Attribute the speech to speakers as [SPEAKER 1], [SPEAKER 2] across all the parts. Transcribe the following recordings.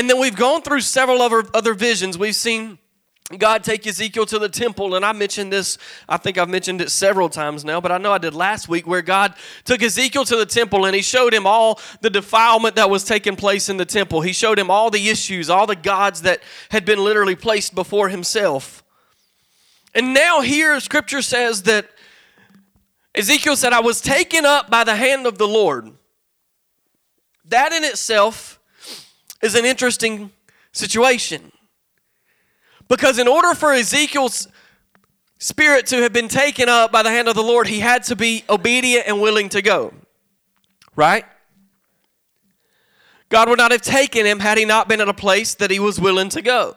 [SPEAKER 1] And then we've gone through several other, other visions. We've seen God take Ezekiel to the temple, and I mentioned this, I think I've mentioned it several times now, but I know I did last week, where God took Ezekiel to the temple and he showed him all the defilement that was taking place in the temple. He showed him all the issues, all the gods that had been literally placed before himself. And now, here, scripture says that Ezekiel said, I was taken up by the hand of the Lord. That in itself is an interesting situation. Because in order for Ezekiel's spirit to have been taken up by the hand of the Lord, he had to be obedient and willing to go. Right? God would not have taken him had he not been at a place that he was willing to go.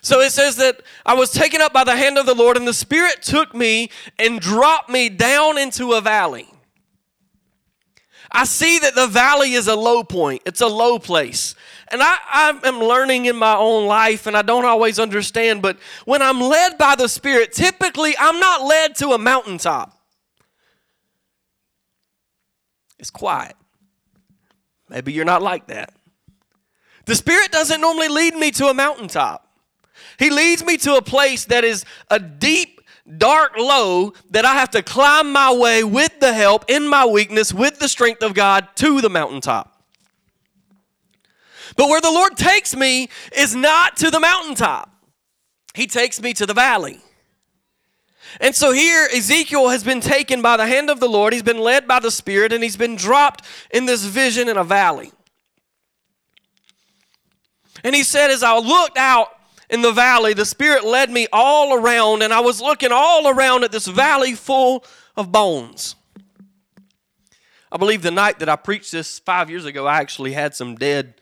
[SPEAKER 1] So it says that I was taken up by the hand of the Lord, and the Spirit took me and dropped me down into a valley. I see that the valley is a low point, it's a low place. And I, I am learning in my own life, and I don't always understand, but when I'm led by the Spirit, typically I'm not led to a mountaintop. It's quiet. Maybe you're not like that. The Spirit doesn't normally lead me to a mountaintop, He leads me to a place that is a deep dark low that I have to climb my way with the help in my weakness, with the strength of God to the mountaintop. But where the Lord takes me is not to the mountaintop, He takes me to the valley. And so here, Ezekiel has been taken by the hand of the Lord. He's been led by the Spirit, and he's been dropped in this vision in a valley. And he said, As I looked out in the valley, the Spirit led me all around, and I was looking all around at this valley full of bones. I believe the night that I preached this five years ago, I actually had some dead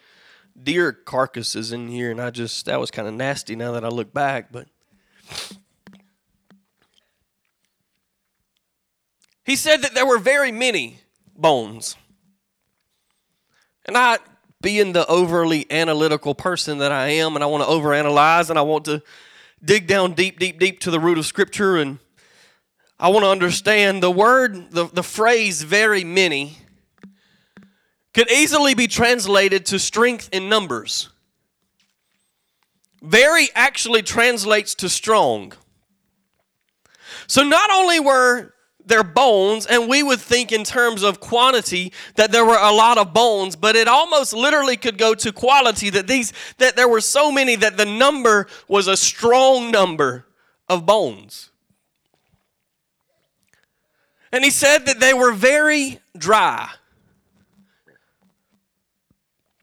[SPEAKER 1] deer carcasses in here, and I just, that was kind of nasty now that I look back, but. He said that there were very many bones. And I being the overly analytical person that I am, and I want to overanalyze and I want to dig down deep, deep, deep to the root of Scripture, and I want to understand the word, the, the phrase very many could easily be translated to strength in numbers. Very actually translates to strong. So not only were their bones, and we would think in terms of quantity that there were a lot of bones, but it almost literally could go to quality that these that there were so many that the number was a strong number of bones. And he said that they were very dry.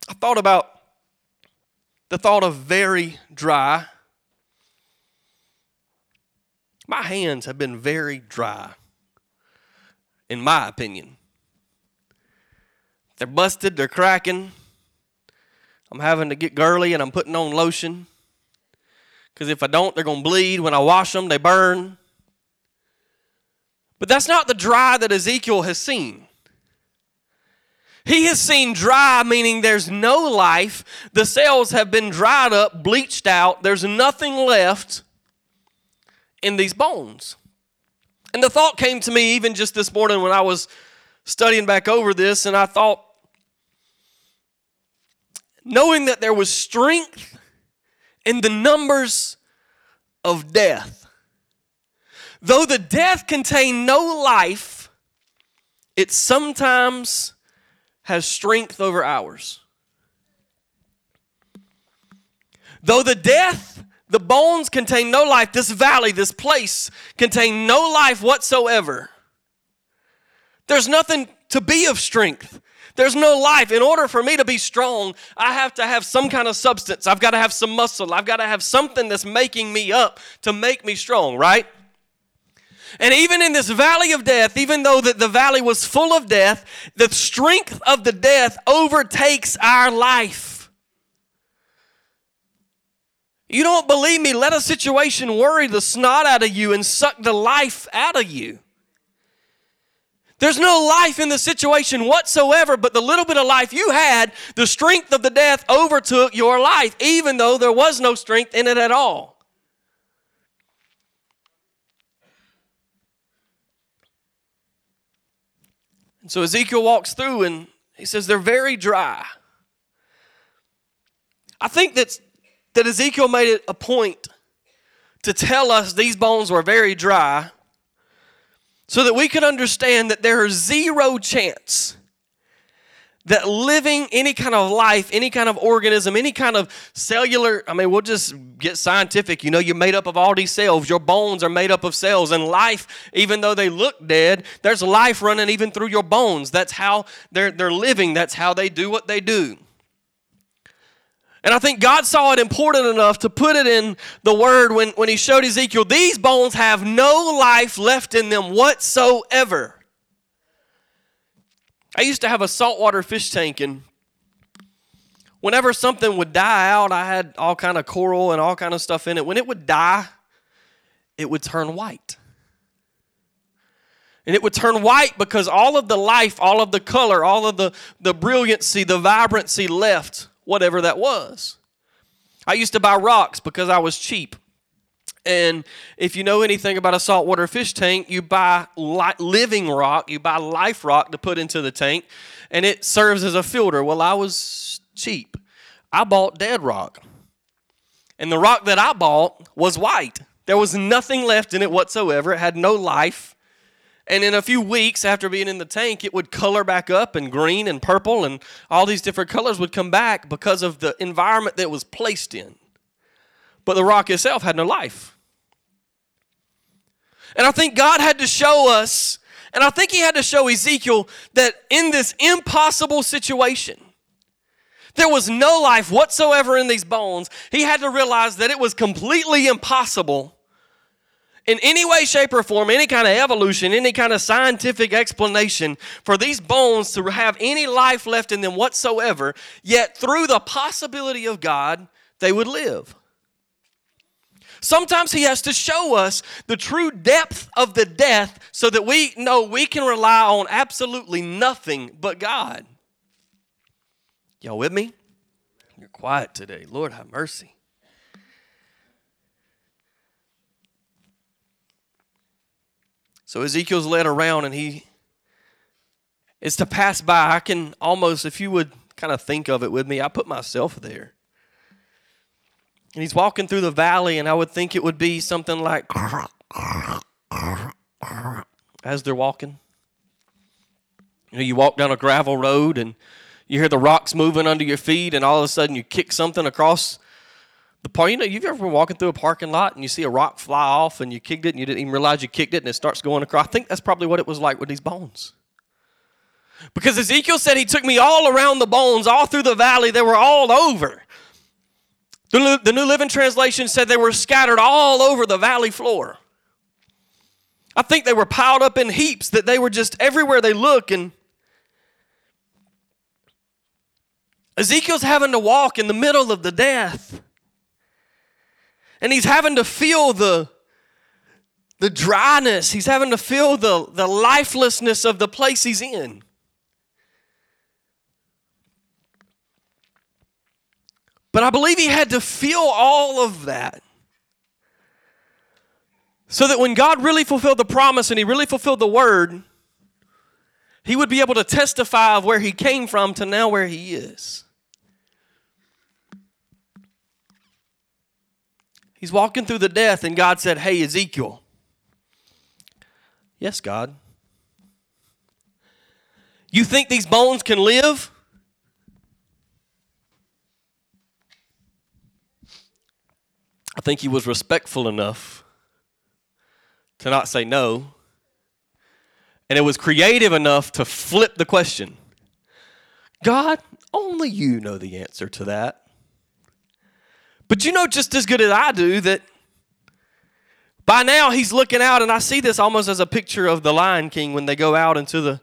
[SPEAKER 1] I thought about the thought of very dry. My hands have been very dry in my opinion. They're busted, they're cracking. I'm having to get girly and I'm putting on lotion. Because if I don't, they're going to bleed. When I wash them, they burn. But that's not the dry that Ezekiel has seen. He has seen dry, meaning there's no life. The cells have been dried up, bleached out. There's nothing left in these bones. And the thought came to me even just this morning when I was studying back over this, and I thought, knowing that there was strength in the numbers of death, though the death contained no life, it sometimes has strength over ours. Though the death the bones contain no life. This valley, this place, contain no life whatsoever. There's nothing to be of strength. There's no life. In order for me to be strong, I have to have some kind of substance. I've got to have some muscle. I've got to have something that's making me up to make me strong, right? And even in this valley of death, even though that the valley was full of death, the strength of the death overtakes our life. You don't believe me? Let a situation worry the snot out of you and suck the life out of you. There's no life in the situation whatsoever, but the little bit of life you had, the strength of the death overtook your life, even though there was no strength in it at all. And so Ezekiel walks through and he says they're very dry. I think that, that Ezekiel made it a point to tell us these bones were very dry so that we could understand that there is zero chance that living any kind of life, any kind of organism, any kind of cellular, I mean, we'll just get scientific. You know, you're made up of all these cells. Your bones are made up of cells. And life, even though they look dead, there's life running even through your bones. That's how they're, they're living, that's how they do what they do. And I think God saw it important enough to put it in the word when, when He showed Ezekiel, these bones have no life left in them whatsoever. I used to have a saltwater fish tank, and whenever something would die out, I had all kind of coral and all kind of stuff in it. When it would die, it would turn white. And it would turn white because all of the life, all of the color, all of the, the brilliancy, the vibrancy left, whatever that was. I used to buy rocks because I was cheap. And if you know anything about a saltwater fish tank, you buy li- living rock, you buy life rock to put into the tank, and it serves as a filter. Well, I was cheap. I bought dead rock. And the rock that I bought was white. There was nothing left in it whatsoever. It had no life. And in a few weeks after being in the tank, it would color back up and green and purple, and all these different colors would come back because of the environment that was placed in but the rock itself had no life. And I think God had to show us, and I think He had to show Ezekiel that in this impossible situation, there was no life whatsoever in these bones. He had to realize that it was completely impossible in any way, shape, or form, any kind of evolution, any kind of scientific explanation for these bones to have any life left in them whatsoever, yet through the possibility of God, they would live. Sometimes He has to show us the true depth of the death so that we know we can rely on absolutely nothing but God. Y'all with me? You're quiet today. Lord, have mercy. So Ezekiel's led around and he is to pass by. I can almost, if you would kind of think of it with me, I put myself there. And he's walking through the valley, and I would think it would be something like as they're walking. You know, you walk down a gravel road and you hear the rocks moving under your feet, and all of a sudden you kick something across the park. You know, you've ever been walking through a parking lot and you see a rock fly off and you kicked it and you didn't even realize you kicked it and it starts going across. I think that's probably what it was like with these bones. Because Ezekiel said he took me all around the bones, all through the valley. They were all over. The, the New Living Translation said they were scattered all over the valley floor. I think they were piled up in heaps, that they were just everywhere they look. And Ezekiel's having to walk in the middle of the death. And he's having to feel the, the dryness, he's having to feel the, the lifelessness of the place he's in. But I believe he had to feel all of that. So that when God really fulfilled the promise and he really fulfilled the word, he would be able to testify of where he came from to now where he is. He's walking through the death, and God said, Hey, Ezekiel. Yes, God. You think these bones can live? I think he was respectful enough to not say no. And it was creative enough to flip the question God, only you know the answer to that. But you know just as good as I do that By now, he's looking out, and I see this almost as a picture of the Lion King when they go out into the,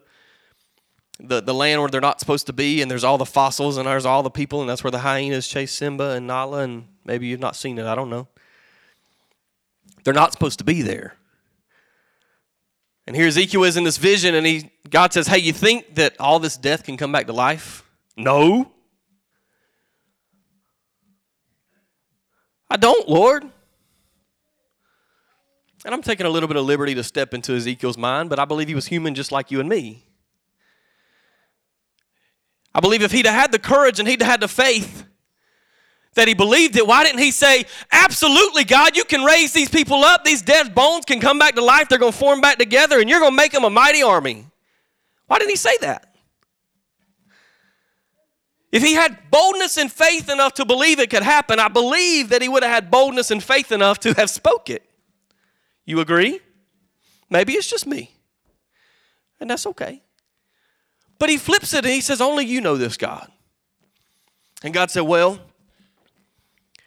[SPEAKER 1] the, the land where they're not supposed to be, and there's all the fossils, and there's all the people, and that's where the hyenas chase Simba and Nala, and maybe you've not seen it, I don't know. They're not supposed to be there. And here Ezekiel is in this vision, and he God says, Hey, you think that all this death can come back to life? No. I don't, Lord. And I'm taking a little bit of liberty to step into Ezekiel's mind, but I believe he was human just like you and me. I believe if he'd had the courage and he'd had the faith that he believed it, why didn't he say, Absolutely, God, you can raise these people up. These dead bones can come back to life. They're going to form back together, and you're going to make them a mighty army. Why didn't he say that? If he had boldness and faith enough to believe it could happen, I believe that he would have had boldness and faith enough to have spoke it. You agree? Maybe it's just me. And that's okay. But he flips it and he says, Only you know this, God. And God said, Well,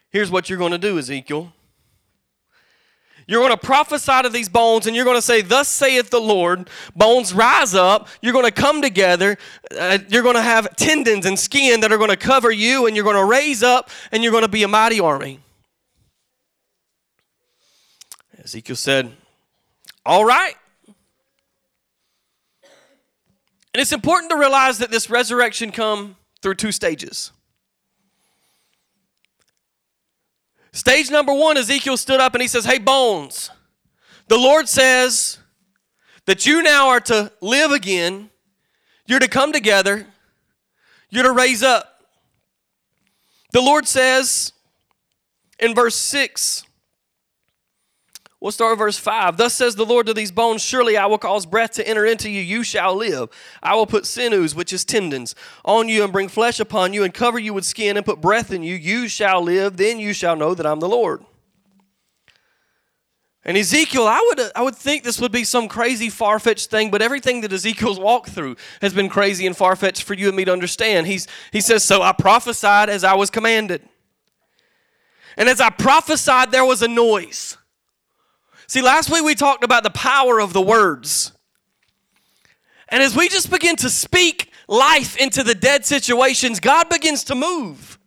[SPEAKER 1] here's what you're going to do, Ezekiel. You're going to prophesy to these bones and you're going to say, Thus saith the Lord, bones rise up. You're going to come together. Uh, you're going to have tendons and skin that are going to cover you and you're going to raise up and you're going to be a mighty army. Ezekiel said, All right. And it's important to realize that this resurrection come through two stages. Stage number one, Ezekiel stood up and he says, Hey, bones, the Lord says that you now are to live again, you're to come together, you're to raise up. The Lord says in verse 6, We'll start with verse 5. Thus says the Lord to these bones Surely I will cause breath to enter into you, you shall live. I will put sinews, which is tendons, on you, and bring flesh upon you, and cover you with skin, and put breath in you. You shall live. Then you shall know that I'm the Lord. And Ezekiel, I would, I would think this would be some crazy, far fetched thing, but everything that Ezekiel's walked through has been crazy and far fetched for you and me to understand. He's, he says, So I prophesied as I was commanded. And as I prophesied, there was a noise. See, last week we talked about the power of the words. And as we just begin to speak life into the dead situations, God begins to move.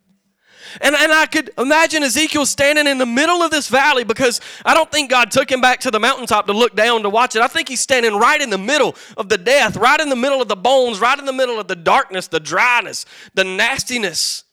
[SPEAKER 1] And, and I could imagine Ezekiel standing in the middle of this valley because I don't think God took him back to the mountaintop to look down to watch it. I think he's standing right in the middle of the death, right in the middle of the bones, right in the middle of the darkness, the dryness, the nastiness.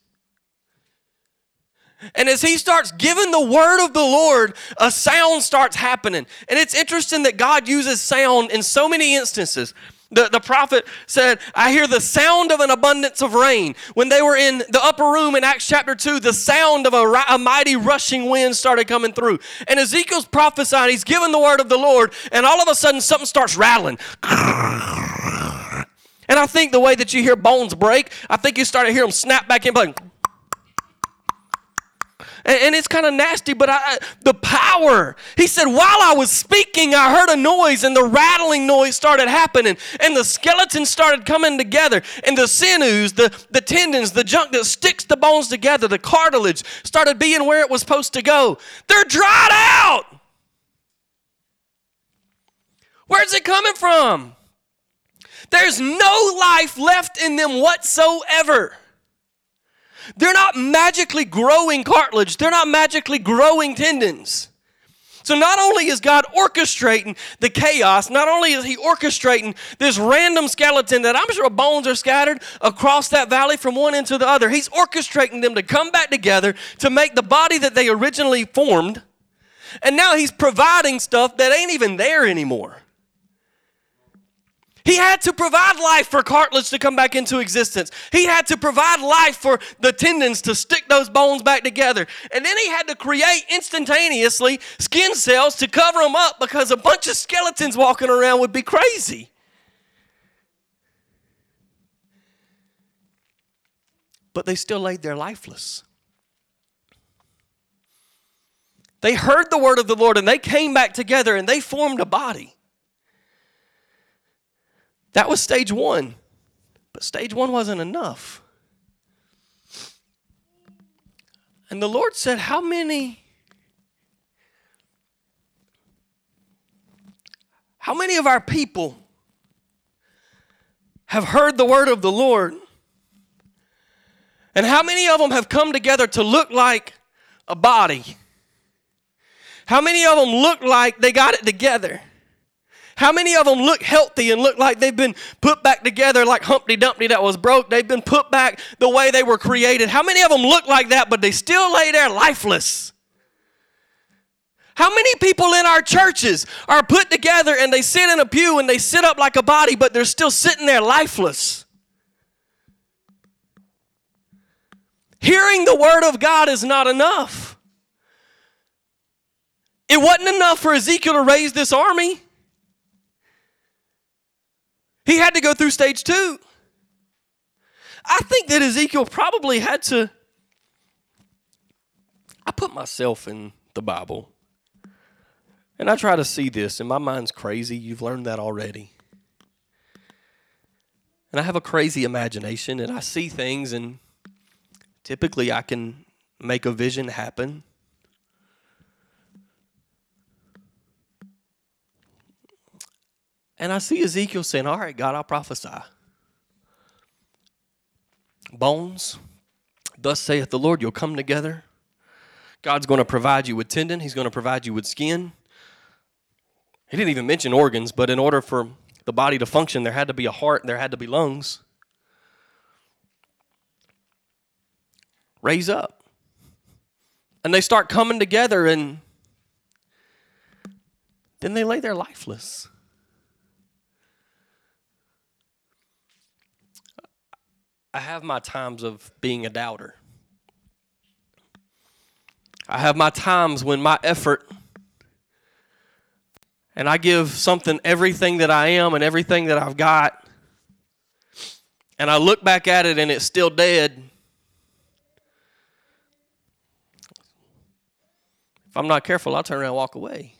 [SPEAKER 1] And as he starts giving the word of the Lord, a sound starts happening. And it's interesting that God uses sound in so many instances. The, the prophet said, I hear the sound of an abundance of rain. When they were in the upper room in Acts chapter 2, the sound of a, a mighty rushing wind started coming through. And Ezekiel's prophesying, he's giving the word of the Lord, and all of a sudden something starts rattling. And I think the way that you hear bones break, I think you start to hear them snap back in, like, and, and it's kind of nasty, but I, the power. He said, while I was speaking, I heard a noise, and the rattling noise started happening, and the skeletons started coming together, and the sinews, the, the tendons, the junk that sticks the bones together, the cartilage started being where it was supposed to go. They're dried out. Where's it coming from? There's no life left in them whatsoever. They're not magically growing cartilage, they're not magically growing tendons. So, not only is God orchestrating the chaos, not only is He orchestrating this random skeleton that I'm sure bones are scattered across that valley from one end to the other, He's orchestrating them to come back together to make the body that they originally formed. And now He's providing stuff that ain't even there anymore. He had to provide life for cartilage to come back into existence. He had to provide life for the tendons to stick those bones back together. And then he had to create instantaneously skin cells to cover them up because a bunch of skeletons walking around would be crazy. But they still laid there lifeless. They heard the word of the Lord and they came back together and they formed a body. That was stage one. But stage one wasn't enough. And the Lord said, How many How many of our people have heard the word of the Lord? And how many of them have come together to look like a body? How many of them look like they got it together? How many of them look healthy and look like they've been put back together like Humpty Dumpty that was broke? They've been put back the way they were created. How many of them look like that, but they still lay there lifeless? How many people in our churches are put together and they sit in a pew and they sit up like a body, but they're still sitting there lifeless? Hearing the word of God is not enough. It wasn't enough for Ezekiel to raise this army. He had to go through stage two. I think that Ezekiel probably had to. I put myself in the Bible. And I try to see this, and my mind's crazy. You've learned that already. And I have a crazy imagination, and I see things, and typically I can make a vision happen. And I see Ezekiel saying, All right, God, I'll prophesy. Bones, thus saith the Lord, you'll come together. God's going to provide you with tendon, He's going to provide you with skin. He didn't even mention organs, but in order for the body to function, there had to be a heart, there had to be lungs. Raise up. And they start coming together, and then they lay there lifeless. I have my times of being a doubter. I have my times when my effort and I give something everything that I am and everything that I've got, and I look back at it and it's still dead. If I'm not careful, I'll turn around and walk away.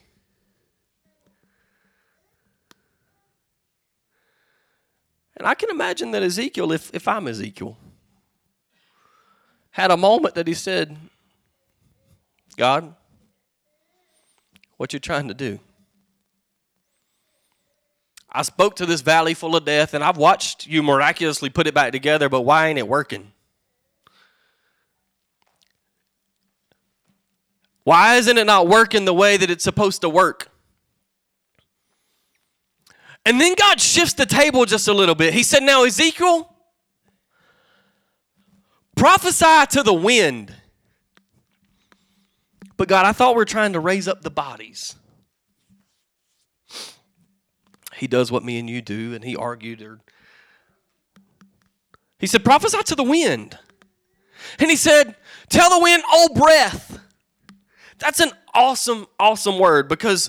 [SPEAKER 1] And I can imagine that Ezekiel, if, if I'm Ezekiel, had a moment that he said, God, what you trying to do? I spoke to this valley full of death, and I've watched you miraculously put it back together, but why ain't it working? Why isn't it not working the way that it's supposed to work? And then God shifts the table just a little bit. He said, Now, Ezekiel, prophesy to the wind. But God, I thought we are trying to raise up the bodies. He does what me and you do, and he argued. Or he said, prophesy to the wind. And he said, Tell the wind, oh breath. That's an awesome, awesome word because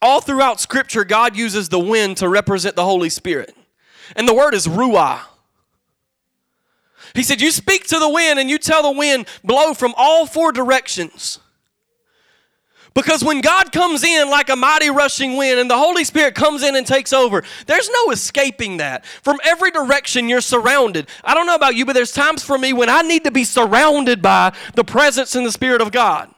[SPEAKER 1] all throughout Scripture, God uses the wind to represent the Holy Spirit. And the word is ruah. He said, You speak to the wind and you tell the wind, blow from all four directions. Because when God comes in like a mighty rushing wind and the Holy Spirit comes in and takes over, there's no escaping that. From every direction, you're surrounded. I don't know about you, but there's times for me when I need to be surrounded by the presence and the Spirit of God.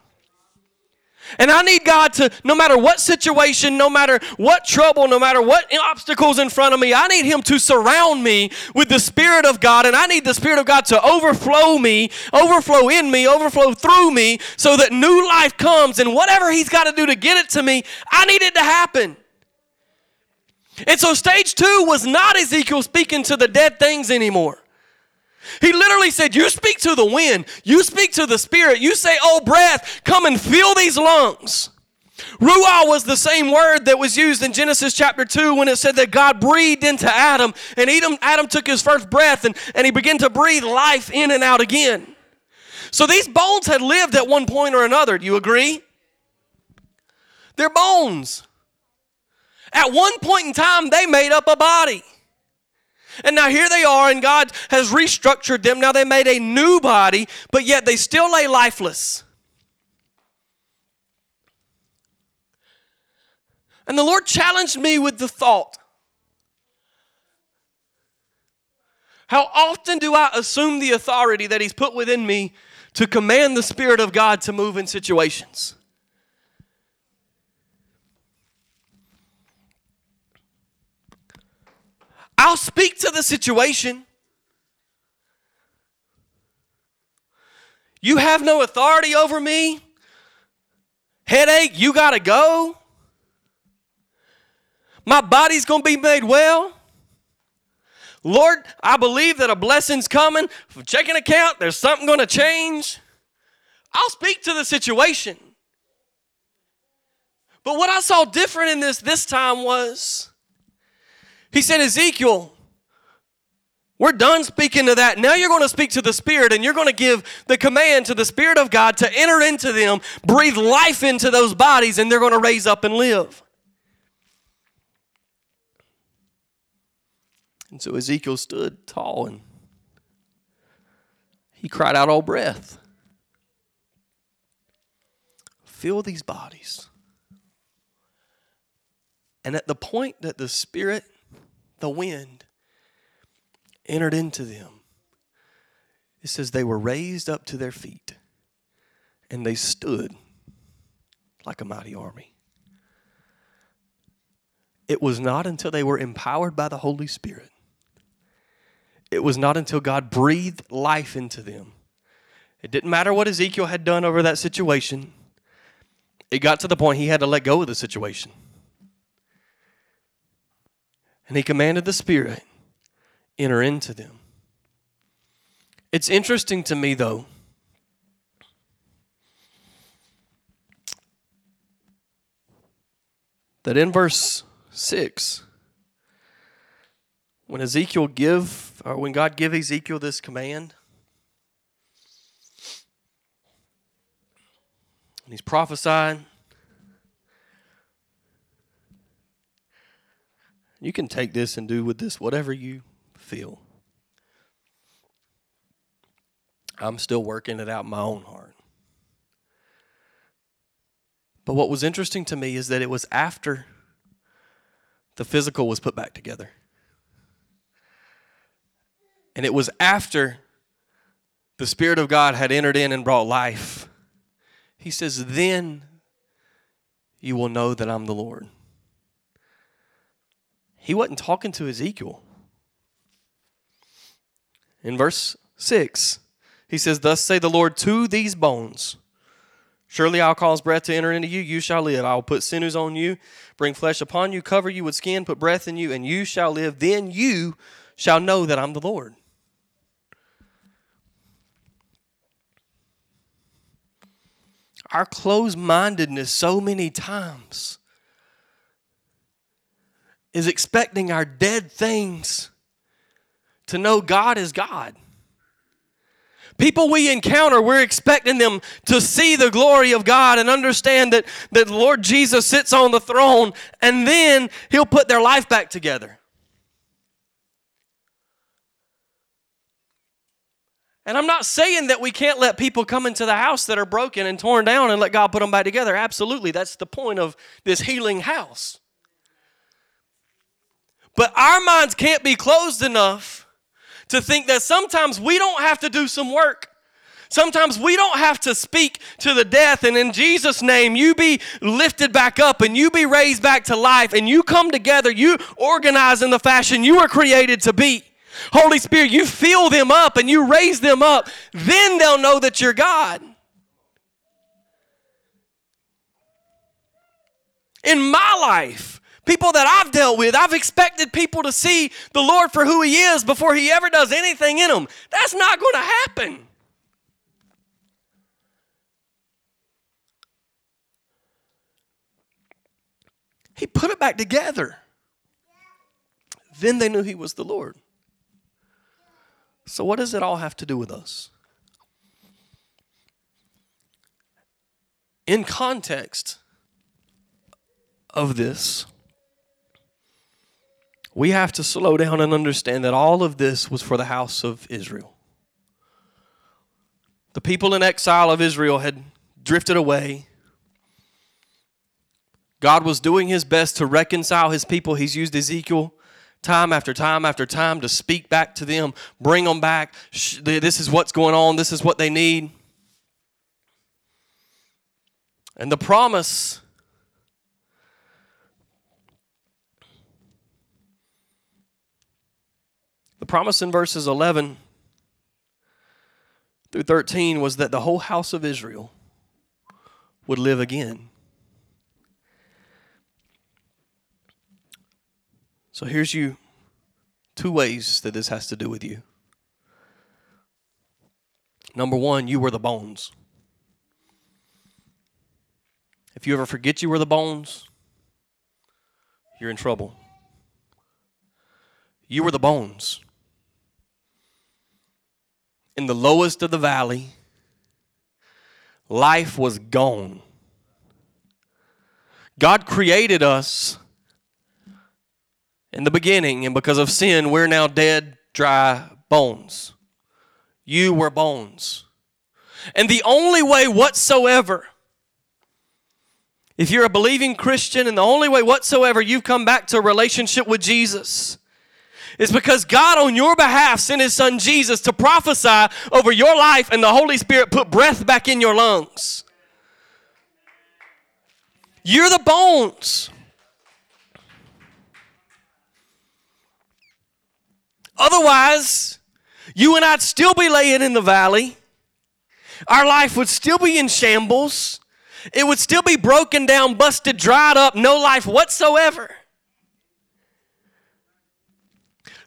[SPEAKER 1] And I need God to, no matter what situation, no matter what trouble, no matter what obstacles in front of me, I need Him to surround me with the Spirit of God. And I need the Spirit of God to overflow me, overflow in me, overflow through me, so that new life comes. And whatever He's got to do to get it to me, I need it to happen. And so, stage two was not Ezekiel speaking to the dead things anymore. He literally said, You speak to the wind, you speak to the spirit, you say, Oh, breath, come and fill these lungs. Ruah was the same word that was used in Genesis chapter 2 when it said that God breathed into Adam, and Adam, Adam took his first breath and, and he began to breathe life in and out again. So these bones had lived at one point or another. Do you agree? They're bones. At one point in time, they made up a body. And now here they are, and God has restructured them. Now they made a new body, but yet they still lay lifeless. And the Lord challenged me with the thought How often do I assume the authority that He's put within me to command the Spirit of God to move in situations? I'll speak to the situation. You have no authority over me. Headache, you got to go. My body's going to be made well. Lord, I believe that a blessing's coming. From Checking account, there's something going to change. I'll speak to the situation. But what I saw different in this this time was he said, Ezekiel, we're done speaking to that. Now you're going to speak to the Spirit and you're going to give the command to the Spirit of God to enter into them, breathe life into those bodies, and they're going to raise up and live. And so Ezekiel stood tall and he cried out all breath. Fill these bodies. And at the point that the Spirit, the wind, entered into them, it says they were raised up to their feet and they stood like a mighty army. It was not until they were empowered by the Holy Spirit it was not until God breathed life into them. It didn't matter what Ezekiel had done over that situation, it got to the point he had to let go of the situation. And he commanded the Spirit, enter into them. It's interesting to me, though, that in verse 6, when Ezekiel give or when God give Ezekiel this command and he's prophesying you can take this and do with this whatever you feel I'm still working it out in my own heart but what was interesting to me is that it was after the physical was put back together and it was after the Spirit of God had entered in and brought life. He says, Then you will know that I'm the Lord. He wasn't talking to Ezekiel. In verse 6, he says, Thus say the Lord to these bones Surely I'll cause breath to enter into you, you shall live. I will put sinews on you, bring flesh upon you, cover you with skin, put breath in you, and you shall live. Then you shall know that I'm the Lord. our closed mindedness so many times is expecting our dead things to know God is God. People we encounter, we're expecting them to see the glory of God and understand that, that Lord Jesus sits on the throne and then He'll put their life back together. And I'm not saying that we can't let people come into the house that are broken and torn down and let God put them back together. Absolutely. That's the point of this healing house. But our minds can't be closed enough to think that sometimes we don't have to do some work. Sometimes we don't have to speak to the death, and in Jesus' name, you be lifted back up and you be raised back to life, and you come together, you organize in the fashion you were created to be. Holy Spirit, you fill them up and you raise them up, then they'll know that you're God. In my life, people that I've dealt with, I've expected people to see the Lord for who He is before He ever does anything in them. That's not going to happen. He put it back together. Then they knew He was the Lord. So, what does it all have to do with us? In context of this, we have to slow down and understand that all of this was for the house of Israel. The people in exile of Israel had drifted away. God was doing his best to reconcile his people. He's used Ezekiel time after time after time to speak back to them, bring them back. This is what's going on, this is what they need. And the promise promise in verses 11 through 13 was that the whole house of Israel would live again. So here's you two ways that this has to do with you. Number one, you were the bones. If you ever forget you were the bones, you're in trouble. You were the bones. In the lowest of the valley, life was gone. God created us in the beginning, and because of sin, we're now dead, dry bones. You were bones. And the only way whatsoever, if you're a believing Christian, and the only way whatsoever you've come back to a relationship with Jesus, is because God, on your behalf, sent His Son Jesus to prophesy over your life, and the Holy Spirit put breath back in your lungs. You're the bones. Otherwise, you and I'd still be laying in the valley. Our life would still be in shambles. It would still be broken down, busted, dried up, no life whatsoever.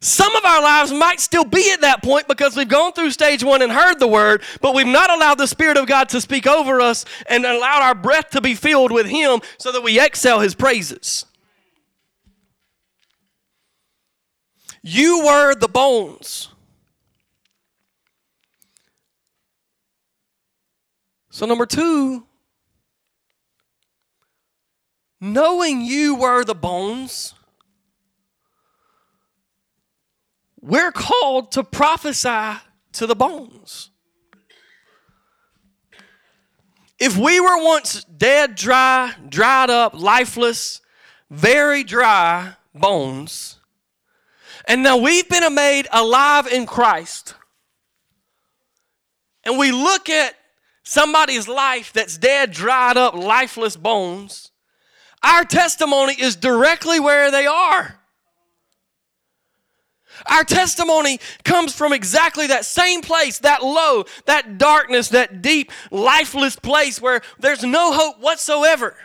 [SPEAKER 1] Some of our lives might still be at that point because we've gone through stage one and heard the word, but we've not allowed the Spirit of God to speak over us and allowed our breath to be filled with Him so that we exhale His praises. You were the bones. So, number two, knowing you were the bones, we're called to prophesy to the bones. If we were once dead, dry, dried up, lifeless, very dry bones, and now we've been made alive in Christ. And we look at somebody's life that's dead, dried up, lifeless bones. Our testimony is directly where they are. Our testimony comes from exactly that same place, that low, that darkness, that deep, lifeless place where there's no hope whatsoever.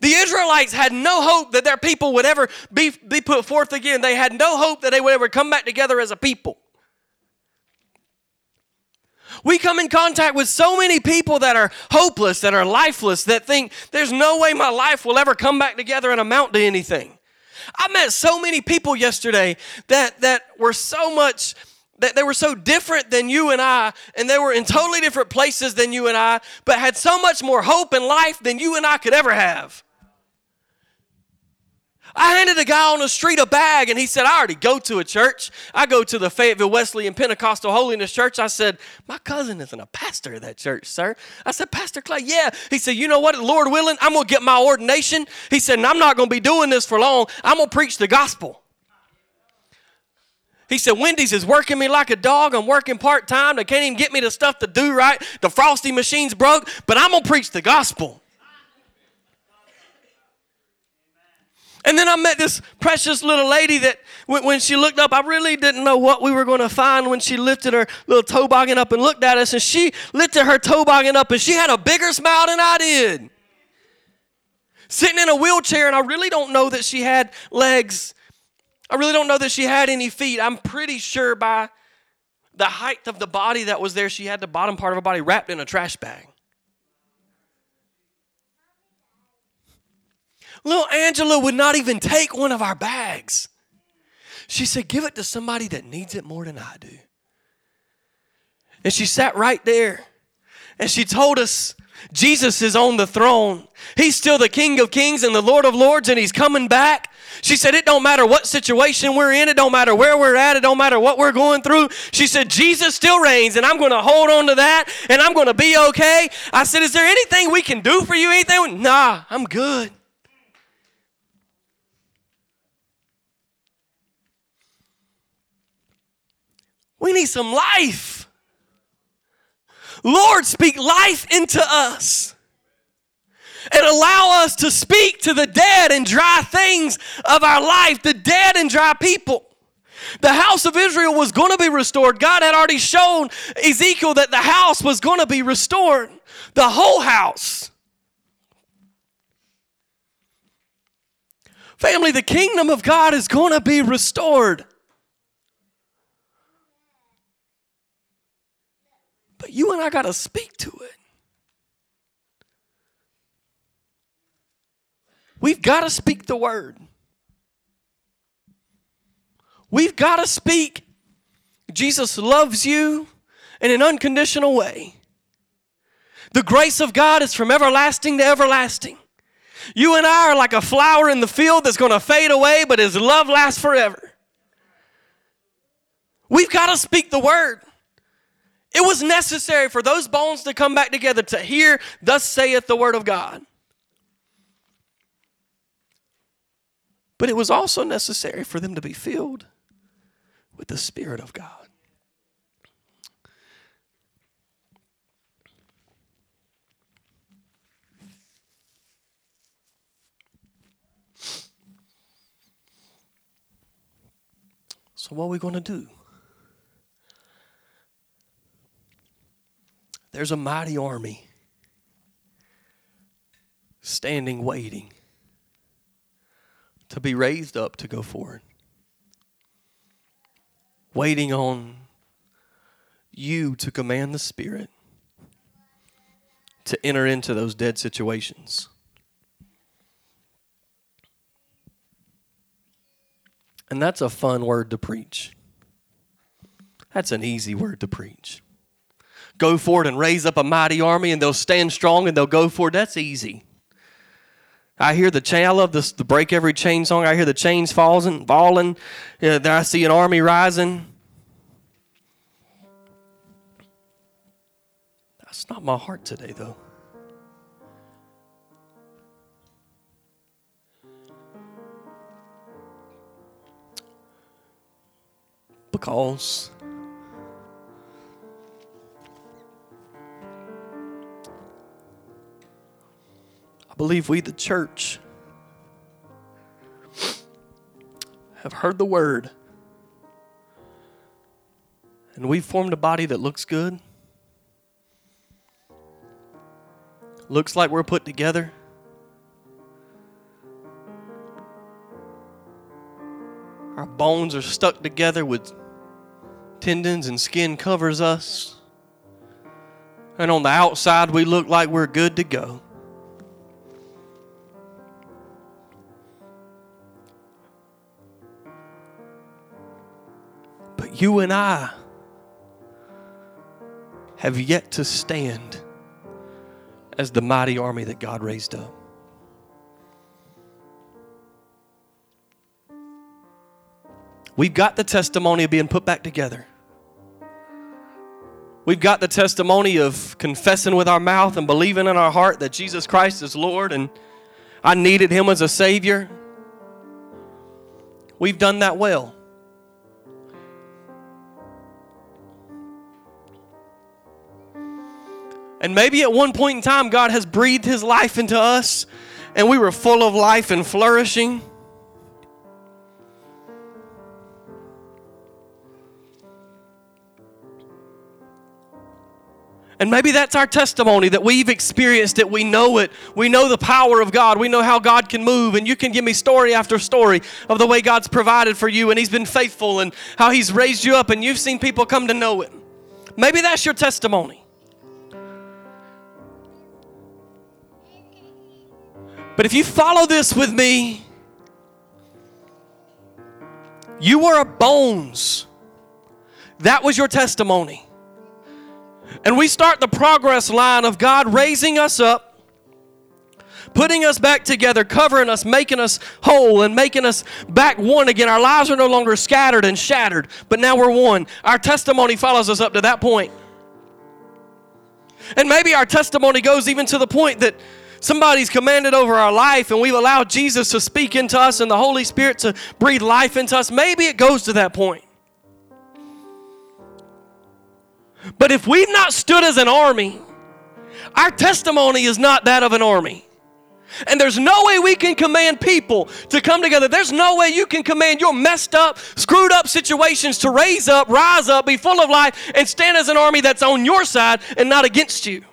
[SPEAKER 1] The Israelites had no hope that their people would ever be, be put forth again. They had no hope that they would ever come back together as a people. We come in contact with so many people that are hopeless, that are lifeless, that think there's no way my life will ever come back together and amount to anything. I met so many people yesterday that, that were so much that they were so different than you and I, and they were in totally different places than you and I, but had so much more hope in life than you and I could ever have. I handed a guy on the street a bag and he said, I already go to a church. I go to the Fayetteville Wesleyan Pentecostal Holiness Church. I said, My cousin isn't a pastor of that church, sir. I said, Pastor Clay, yeah. He said, You know what, Lord willing, I'm going to get my ordination. He said, And I'm not going to be doing this for long. I'm going to preach the gospel. He said, Wendy's is working me like a dog. I'm working part time. They can't even get me the stuff to do right. The frosty machine's broke, but I'm going to preach the gospel. And then I met this precious little lady that when she looked up, I really didn't know what we were going to find when she lifted her little toboggan up and looked at us. And she lifted her toboggan up and she had a bigger smile than I did. Sitting in a wheelchair, and I really don't know that she had legs. I really don't know that she had any feet. I'm pretty sure by the height of the body that was there, she had the bottom part of her body wrapped in a trash bag. Little Angela would not even take one of our bags. She said, Give it to somebody that needs it more than I do. And she sat right there and she told us Jesus is on the throne. He's still the King of Kings and the Lord of Lords, and He's coming back. She said, It don't matter what situation we're in, it don't matter where we're at, it don't matter what we're going through. She said, Jesus still reigns, and I'm going to hold on to that, and I'm going to be okay. I said, Is there anything we can do for you? Anything? Nah, I'm good. We need some life. Lord, speak life into us and allow us to speak to the dead and dry things of our life, the dead and dry people. The house of Israel was going to be restored. God had already shown Ezekiel that the house was going to be restored, the whole house. Family, the kingdom of God is going to be restored. But you and I got to speak to it. We've got to speak the word. We've got to speak. Jesus loves you in an unconditional way. The grace of God is from everlasting to everlasting. You and I are like a flower in the field that's going to fade away, but His love lasts forever. We've got to speak the word. It was necessary for those bones to come back together to hear, Thus saith the word of God. But it was also necessary for them to be filled with the Spirit of God. So, what are we going to do? There's a mighty army standing, waiting to be raised up to go forward, waiting on you to command the Spirit to enter into those dead situations. And that's a fun word to preach. That's an easy word to preach. Go forward and raise up a mighty army, and they'll stand strong and they'll go forward. That's easy. I hear the chain. I love this, the break every chain song. I hear the chains falling, falling. Yeah, then I see an army rising. That's not my heart today, though. Because believe we, the church, have heard the word and we've formed a body that looks good, looks like we're put together. Our bones are stuck together with tendons and skin covers us. And on the outside, we look like we're good to go. You and I have yet to stand as the mighty army that God raised up. We've got the testimony of being put back together. We've got the testimony of confessing with our mouth and believing in our heart that Jesus Christ is Lord and I needed Him as a Savior. We've done that well. And maybe at one point in time, God has breathed His life into us and we were full of life and flourishing. And maybe that's our testimony that we've experienced it. We know it. We know the power of God. We know how God can move. And you can give me story after story of the way God's provided for you and He's been faithful and how He's raised you up and you've seen people come to know it. Maybe that's your testimony. But if you follow this with me, you were a bones. That was your testimony. And we start the progress line of God raising us up, putting us back together, covering us, making us whole, and making us back one again. Our lives are no longer scattered and shattered, but now we're one. Our testimony follows us up to that point. And maybe our testimony goes even to the point that somebody's commanded over our life and we've allowed Jesus to speak into us and the Holy Spirit to breathe life into us, maybe it goes to that point. But if we've not stood as an army, our testimony is not that of an army. And there's no way we can command people to come together. There's no way you can command your messed up, screwed up situations to raise up, rise up, be full of life, and stand as an army that's on your side and not against you.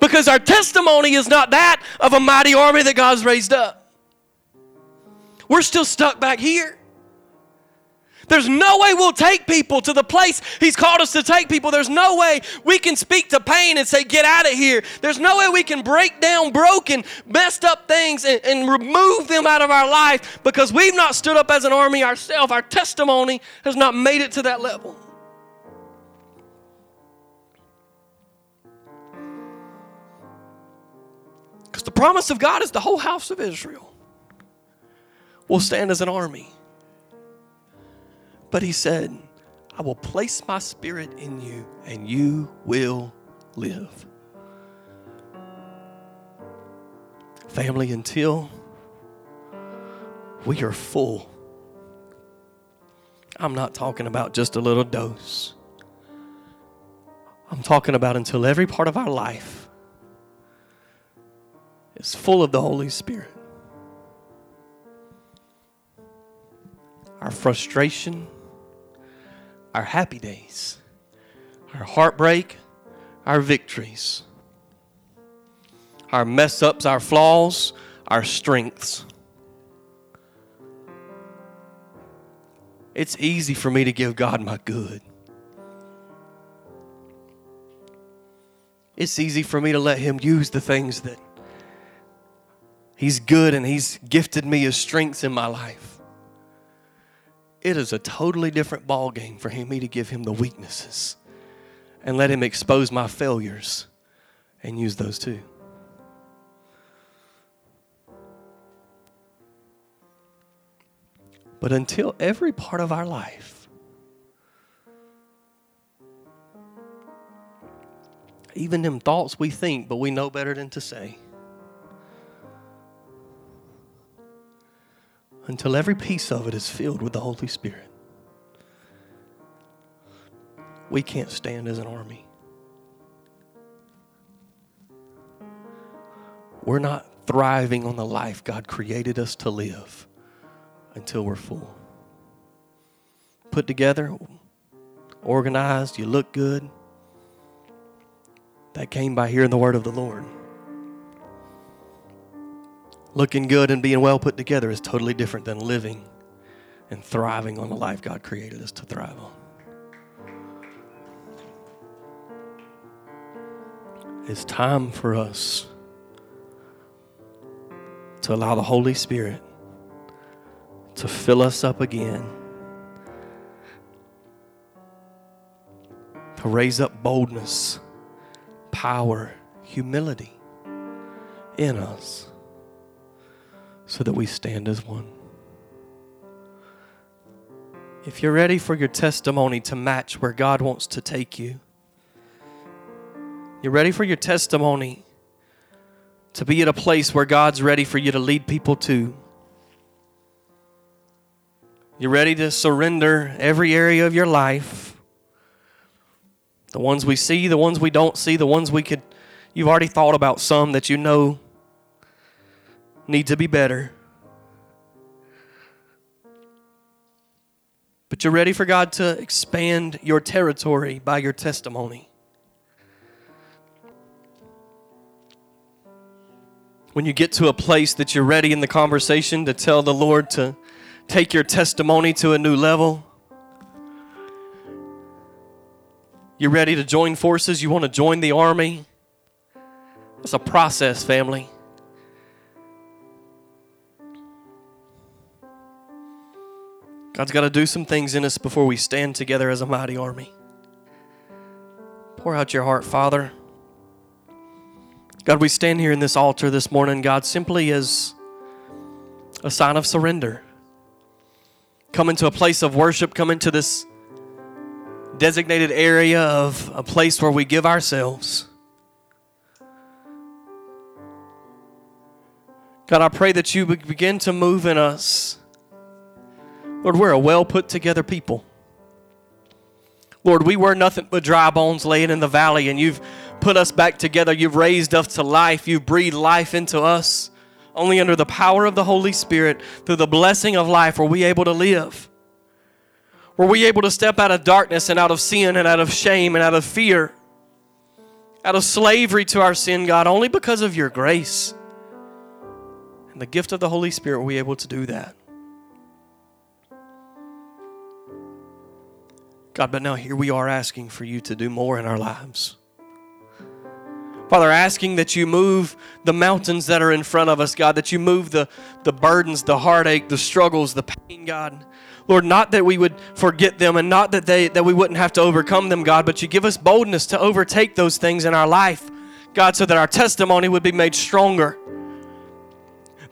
[SPEAKER 1] Because our testimony is not that of a mighty army that God's raised up. We're still stuck back here. There's no way we'll take people to the place He's called us to take people. There's no way we can speak to pain and say, Get out of here. There's no way we can break down broken, messed up things and, and remove them out of our life because we've not stood up as an army ourselves. Our testimony has not made it to that level. Because the promise of God is the whole house of Israel will stand as an army. But he said, I will place my spirit in you and you will live. Family, until we are full, I'm not talking about just a little dose. I'm talking about until every part of our life is full of the Holy Spirit. Our frustration, our happy days, our heartbreak, our victories, our mess ups, our flaws, our strengths. It's easy for me to give God my good. It's easy for me to let Him use the things that He's good and He's gifted me His strengths in my life. It is a totally different ball game for him, me to give him the weaknesses and let him expose my failures and use those too. But until every part of our life, even them thoughts we think, but we know better than to say, until every piece of it is filled with the Holy Spirit. We can't stand as an army. We're not thriving on the life God created us to live until we're full. Put together, organized, you look good. That came by hearing the word of the Lord looking good and being well put together is totally different than living and thriving on the life God created us to thrive on. It's time for us to allow the Holy Spirit to fill us up again, to raise up boldness, power, humility in us so that we stand as one. If you're ready for your testimony to match where God wants to take you, you're ready for your testimony to be at a place where God's ready for you to lead people to. You're ready to surrender every area of your life. The ones we see, the ones we don't see, the ones we could, you've already thought about some that you know need to be better. But you're ready for God to expand your territory by your testimony. When you get to a place that you're ready in the conversation to tell the Lord to take your testimony to a new level, you're ready to join forces, you want to join the army. It's a process, family. God's got to do some things in us before we stand together as a mighty army. Pour out your heart, Father. God, we stand here in this altar this morning, God, simply as a sign of surrender. Come into a place of worship, come into this designated area of a place where we give ourselves. God, I pray that you begin to move in us Lord, we're a well put together people. Lord, we were nothing but dry bones laying in the valley, and you've put us back together. You've raised us to life. You've breathed life into us. Only under the power of the Holy Spirit, through the blessing of life, were we able to live. Were we able to step out of darkness and out of sin and out of shame and out of fear, out of slavery to our sin, God, only because of your grace and the gift of the Holy Spirit were we able to do that. God, but now here we are asking for you to do more in our lives. Father, asking that you move the mountains that are in front of us, God, that you move the, the burdens, the heartache, the struggles, the pain, God. Lord, not that we would forget them and not that they that we wouldn't have to overcome them, God, but you give us boldness to overtake those things in our life, God, so that our testimony would be made stronger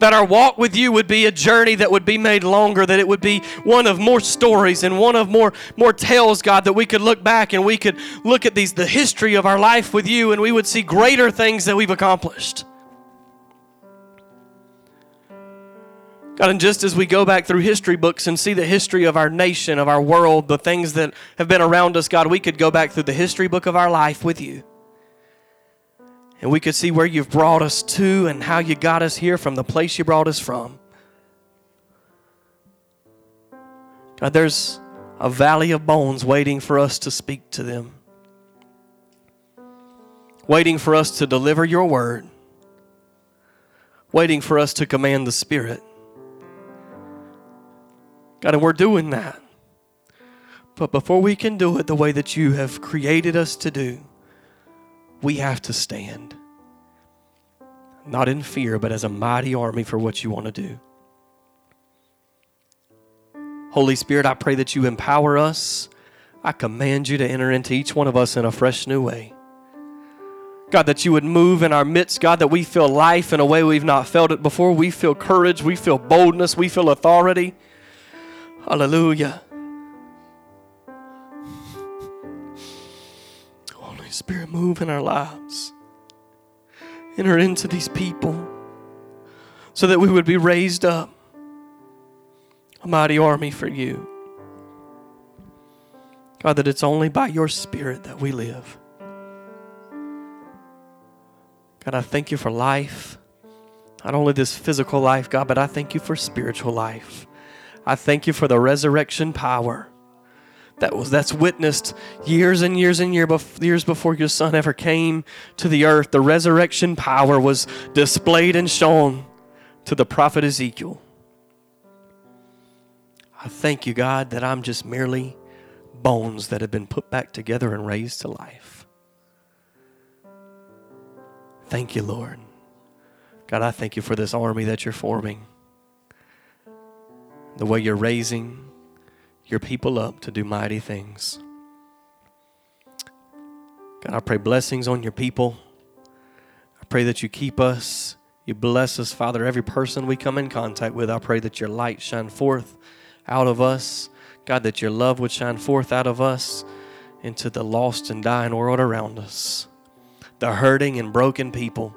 [SPEAKER 1] that our walk with you would be a journey that would be made longer, that it would be one of more stories and one of more, more tales, God, that we could look back and we could look at these, the history of our life with you and we would see greater things that we've accomplished. God, and just as we go back through history books and see the history of our nation, of our world, the things that have been around us, God, we could go back through the history book of our life with you. And we could see where you've brought us to and how you got us here from the place you brought us from. God, there's a valley of bones waiting for us to speak to them, waiting for us to deliver your word, waiting for us to command the Spirit. God, and we're doing that. But before we can do it the way that you have created us to do, we have to stand. Not in fear, but as a mighty army for what you want to do. Holy Spirit, I pray that you empower us. I command you to enter into each one of us in a fresh new way. God, that you would move in our midst, God, that we feel life in a way we've not felt it before. We feel courage, we feel boldness, we feel authority. Hallelujah. Spirit, move in our lives. Enter into these people so that we would be raised up a mighty army for you. God, that it's only by your Spirit that we live. God, I thank you for life. Not only this physical life, God, but I thank you for spiritual life. I thank you for the resurrection power that was that's witnessed years and years and year bef- years before your son ever came to the earth. The resurrection power was displayed and shown to the prophet Ezekiel. I thank you God that I'm just merely bones that have been put back together and raised to life. Thank you Lord. God I thank you for this army that you're forming. The way you're raising your people up to do mighty things. God, I pray blessings on your people. I pray that you keep us. You bless us, Father, every person we come in contact with. I pray that your light shine forth out of us. God, that your love would shine forth out of us into the lost and dying world around us. The hurting and broken people,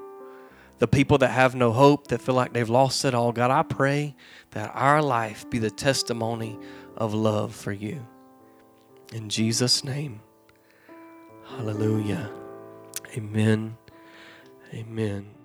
[SPEAKER 1] the people that have no hope, that feel like they've lost it all. God, I pray that our life be the testimony of love for you. In Jesus' name, hallelujah. Amen. Amen.